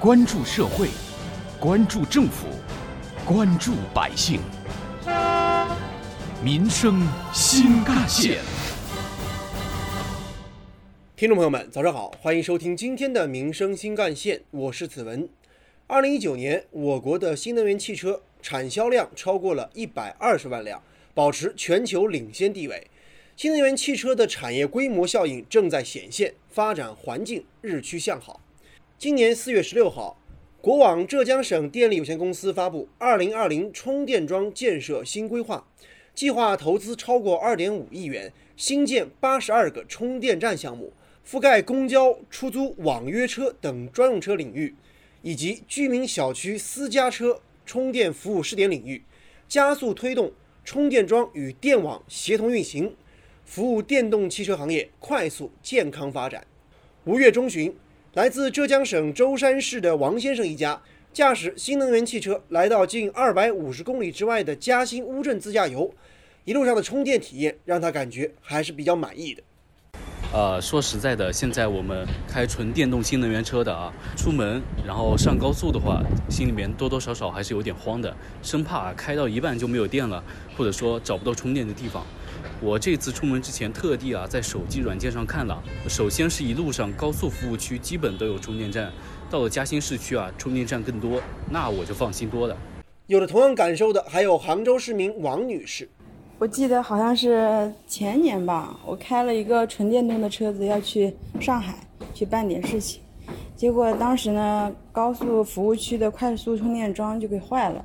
关注社会，关注政府，关注百姓，民生新干线。听众朋友们，早上好，欢迎收听今天的《民生新干线》，我是子文。二零一九年，我国的新能源汽车产销量超过了一百二十万辆，保持全球领先地位。新能源汽车的产业规模效应正在显现，发展环境日趋向好。今年四月十六号，国网浙江省电力有限公司发布《二零二零充电桩建设新规划》，计划投资超过二点五亿元，新建八十二个充电站项目，覆盖公交、出租、网约车等专用车领域，以及居民小区私家车充电服务试点领域，加速推动充电桩与电网协同运行。服务电动汽车行业快速健康发展。五月中旬，来自浙江省舟山市的王先生一家驾驶新能源汽车来到近二百五十公里之外的嘉兴乌镇自驾游，一路上的充电体验让他感觉还是比较满意的。呃，说实在的，现在我们开纯电动新能源车的啊，出门然后上高速的话，心里面多多少少还是有点慌的，生怕开到一半就没有电了，或者说找不到充电的地方。我这次出门之前特地啊，在手机软件上看了，首先是一路上高速服务区基本都有充电站，到了嘉兴市区啊，充电站更多，那我就放心多了。有着同样感受的还有杭州市民王女士。我记得好像是前年吧，我开了一个纯电动的车子要去上海去办点事情，结果当时呢，高速服务区的快速充电桩就给坏了。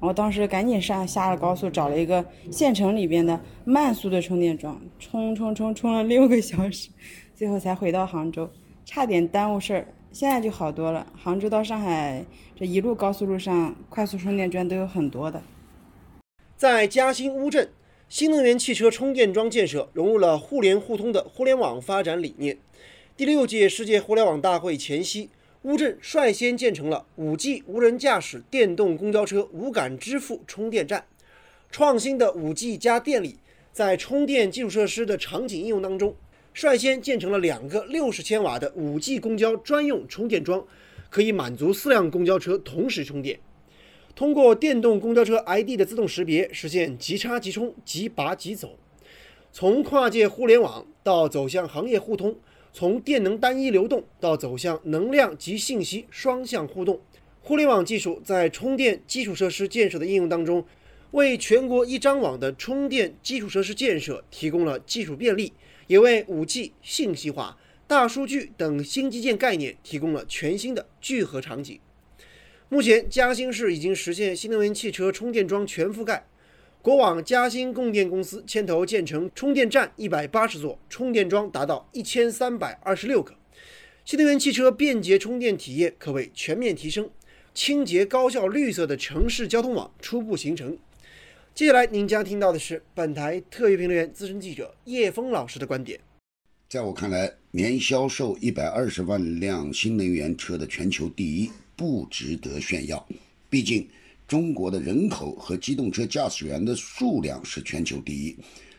我当时赶紧上下了高速，找了一个县城里边的慢速的充电桩，充充充充了六个小时，最后才回到杭州，差点耽误事儿。现在就好多了。杭州到上海这一路高速路上，快速充电桩都有很多的。在嘉兴乌镇，新能源汽车充电桩建设融入了互联互通的互联网发展理念。第六届世界互联网大会前夕。乌镇率先建成了 5G 无人驾驶电动公交车无感支付充电站。创新的 5G 加电力在充电基础设施的场景应用当中，率先建成了两个60千瓦的 5G 公交专用充电桩，可以满足四辆公交车同时充电。通过电动公交车 ID 的自动识别，实现即插即充、即拔即走。从跨界互联网到走向行业互通。从电能单一流动到走向能量及信息双向互动，互联网技术在充电基础设施建设的应用当中，为全国一张网的充电基础设施建设提供了技术便利，也为 5G、信息化、大数据等新基建概念提供了全新的聚合场景。目前，嘉兴市已经实现新能源汽车充电桩全覆盖。国网嘉兴供电公司牵头建成充电站一百八十座，充电桩达到一千三百二十六个。新能源汽车便捷充电体验可谓全面提升，清洁高效绿色的城市交通网初步形成。接下来您将听到的是本台特约评论员、资深记者叶峰老师的观点。在我看来，年销售一百二十万辆新能源车的全球第一不值得炫耀，毕竟。中国的人口和机动车驾驶员的数量是全球第一，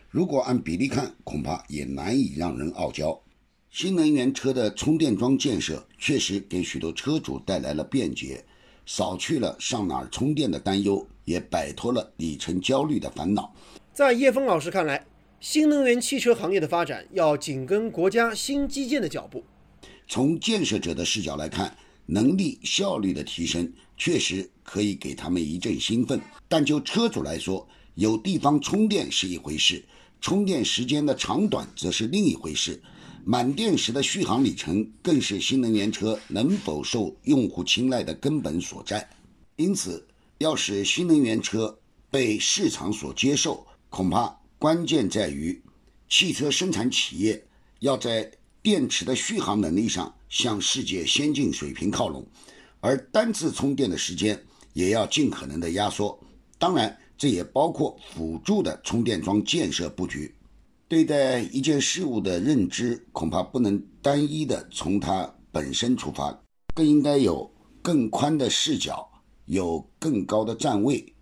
如果按比例看，恐怕也难以让人傲娇。新能源车的充电桩建设确实给许多车主带来了便捷，扫去了上哪儿充电的担忧，也摆脱了里程焦虑的烦恼。在叶峰老师看来，新能源汽车行业的发展要紧跟国家新基建的脚步。从建设者的视角来看，能力效率的提升。确实可以给他们一阵兴奋，但就车主来说，有地方充电是一回事，充电时间的长短则是另一回事。满电时的续航里程更是新能源车能否受用户青睐的根本所在。因此，要使新能源车被市场所接受，恐怕关键在于汽车生产企业要在电池的续航能力上向世界先进水平靠拢。而单次充电的时间也要尽可能的压缩，当然，这也包括辅助的充电桩建设布局。对待一件事物的认知，恐怕不能单一的从它本身出发，更应该有更宽的视角，有更高的站位，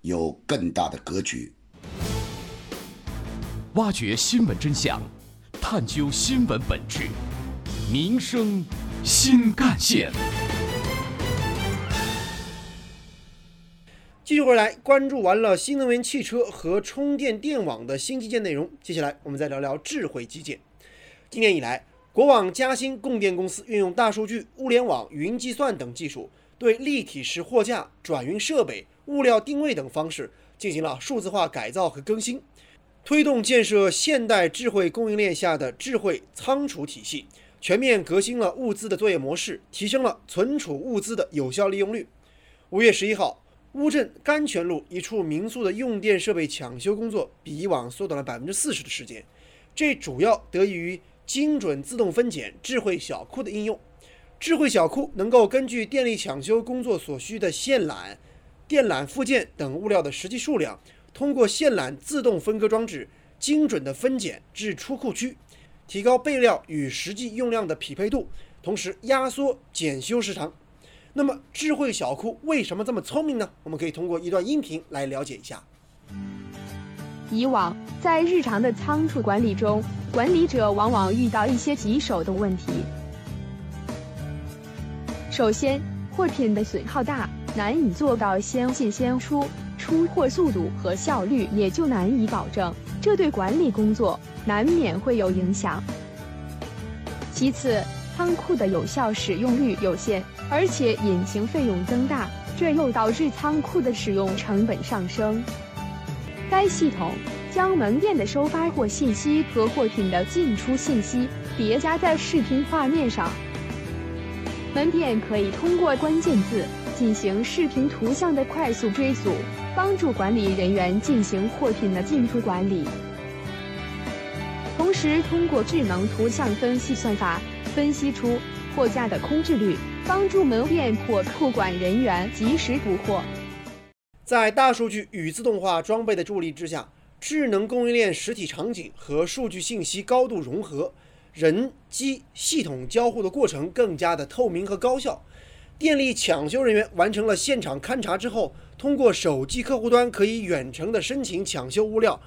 有更大的格局。挖掘新闻真相，探究新闻本质，民生新干线。继续回来，关注完了新能源汽车和充电电网的新基建内容，接下来我们再聊聊智慧基建。今年以来，国网嘉兴供电公司运用大数据、物联网、云计算等技术，对立体式货架、转运设备、物料定位等方式进行了数字化改造和更新，推动建设现代智慧供应链下的智慧仓储体系，全面革新了物资的作业模式，提升了存储物资的有效利用率。五月十一号，乌镇甘泉路一处民宿的用电设备抢修工作比以往缩短了百分之四十的时间，这主要得益于。精准自动分拣智慧小库的应用，智慧小库能够根据电力抢修工作所需的线缆、电缆附件等物料的实际数量，通过线缆自动分割装置，精准的分拣至出库区，提高备料与实际用量的匹配度，同时压缩检修时长。那么，智慧小库为什么这么聪明呢？我们可以通过一段音频来了解一下。以往在日常的仓储管理中，管理者往往遇到一些棘手的问题。首先，货品的损耗大，难以做到先进先出，出货速度和效率也就难以保证，这对管理工作难免会有影响。其次，仓库的有效使用率有限，而且隐形费用增大，这又导致仓库的使用成本上升。该系统将门店的收发货信息和货品的进出信息叠加在视频画面上，门店可以通过关键字进行视频图像的快速追溯，帮助管理人员进行货品的进出管理。同时，通过智能图像分析算法分析出货架的空置率，帮助门店或库管人员及时补货。在大数据与自动化装备的助力之下，智能供应链实体场景和数据信息高度融合，人机系统交互的过程更加的透明和高效。电力抢修人员完成了现场勘查之后，通过手机客户端可以远程的申请抢修物料，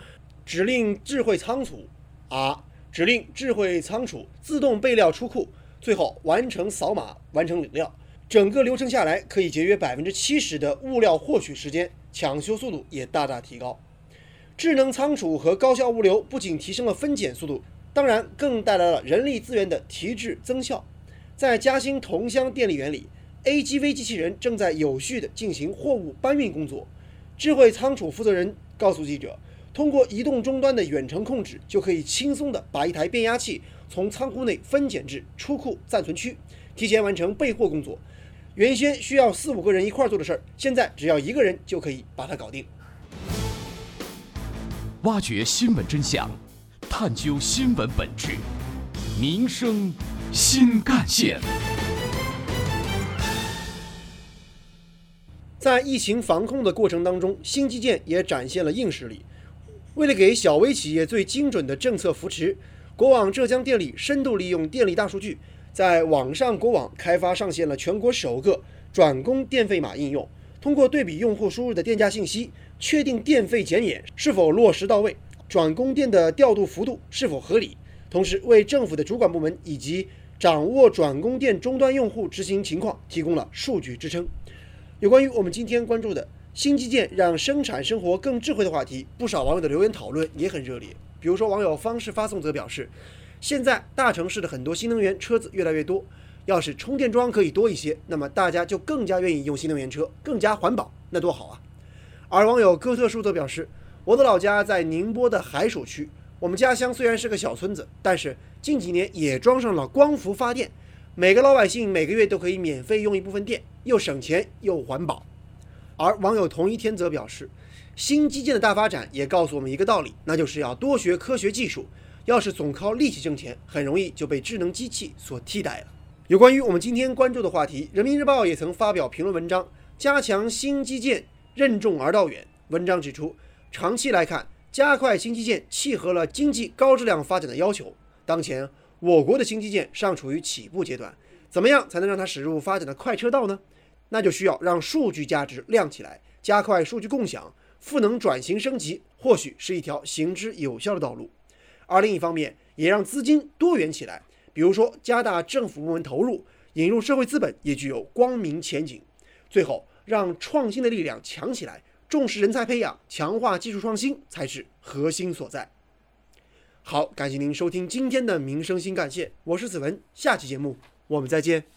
指令智慧仓储啊，指令智慧仓储自动备料出库，最后完成扫码完成领料。整个流程下来，可以节约百分之七十的物料获取时间，抢修速度也大大提高。智能仓储和高效物流不仅提升了分拣速度，当然更带来了人力资源的提质增效。在嘉兴桐乡电力园里，AGV 机器人正在有序地进行货物搬运工作。智慧仓储负责人告诉记者，通过移动终端的远程控制，就可以轻松地把一台变压器从仓库内分拣至出库暂存区，提前完成备货工作。原先需要四五个人一块做的事儿，现在只要一个人就可以把它搞定。挖掘新闻真相，探究新闻本质，民生新干线。在疫情防控的过程当中，新基建也展现了硬实力。为了给小微企业最精准的政策扶持，国网浙江电力深度利用电力大数据。在网上国网开发上线了全国首个转供电费码应用，通过对比用户输入的电价信息，确定电费减免是否落实到位，转供电的调度幅度是否合理，同时为政府的主管部门以及掌握转供电终端用户执行情况提供了数据支撑。有关于我们今天关注的新基建让生产生活更智慧的话题，不少网友的留言讨论也很热烈。比如说，网友方式发送则表示。现在大城市的很多新能源车子越来越多，要是充电桩可以多一些，那么大家就更加愿意用新能源车，更加环保，那多好啊！而网友哥特叔则表示：“我的老家在宁波的海曙区，我们家乡虽然是个小村子，但是近几年也装上了光伏发电，每个老百姓每个月都可以免费用一部分电，又省钱又环保。”而网友同一天则表示：“新基建的大发展也告诉我们一个道理，那就是要多学科学技术。”要是总靠力气挣钱，很容易就被智能机器所替代了。有关于我们今天关注的话题，人民日报也曾发表评论文章，加强新基建任重而道远。文章指出，长期来看，加快新基建契合了经济高质量发展的要求。当前，我国的新基建尚处于起步阶段，怎么样才能让它驶入发展的快车道呢？那就需要让数据价值亮起来，加快数据共享，赋能转型升级，或许是一条行之有效的道路。而另一方面，也让资金多元起来，比如说加大政府部门投入，引入社会资本，也具有光明前景。最后，让创新的力量强起来，重视人才培养，强化技术创新才是核心所在。好，感谢您收听今天的民生新干线，我是子文，下期节目我们再见。